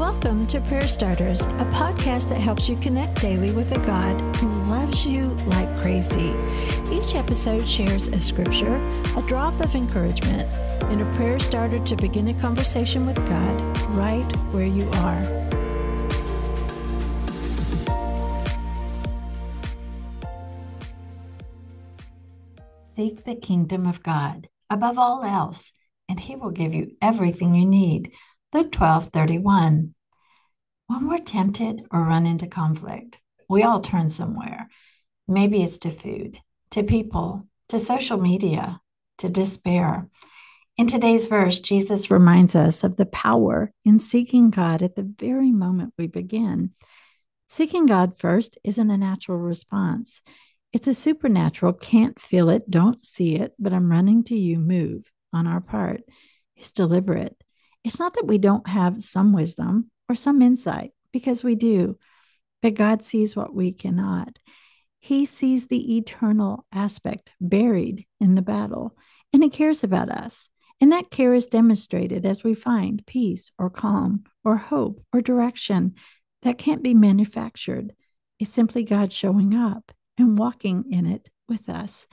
Welcome to Prayer Starters, a podcast that helps you connect daily with a God who loves you like crazy. Each episode shares a scripture, a drop of encouragement, and a prayer starter to begin a conversation with God right where you are. Seek the kingdom of God above all else, and He will give you everything you need. Luke 12 31. When we're tempted or run into conflict, we all turn somewhere. Maybe it's to food, to people, to social media, to despair. In today's verse, Jesus reminds us of the power in seeking God at the very moment we begin. Seeking God first isn't a natural response. It's a supernatural, can't feel it, don't see it, but I'm running to you move on our part. It's deliberate. It's not that we don't have some wisdom or some insight, because we do, but God sees what we cannot. He sees the eternal aspect buried in the battle, and He cares about us. And that care is demonstrated as we find peace or calm or hope or direction that can't be manufactured. It's simply God showing up and walking in it with us.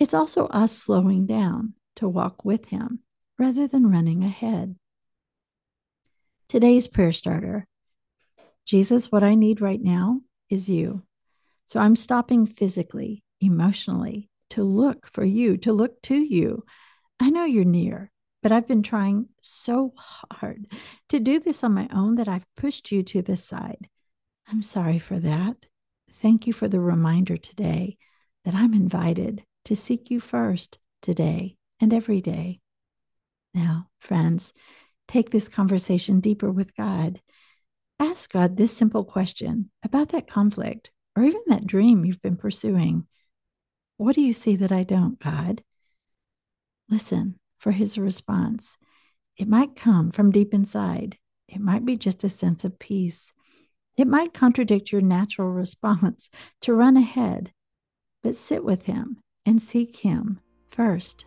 It's also us slowing down to walk with Him rather than running ahead. Today's prayer starter Jesus, what I need right now is you. So I'm stopping physically, emotionally to look for you, to look to you. I know you're near, but I've been trying so hard to do this on my own that I've pushed you to the side. I'm sorry for that. Thank you for the reminder today that I'm invited to seek you first today and every day. Now, friends, take this conversation deeper with God. Ask God this simple question about that conflict or even that dream you've been pursuing. What do you see that I don't, God? Listen for his response. It might come from deep inside, it might be just a sense of peace. It might contradict your natural response to run ahead, but sit with him and seek him first.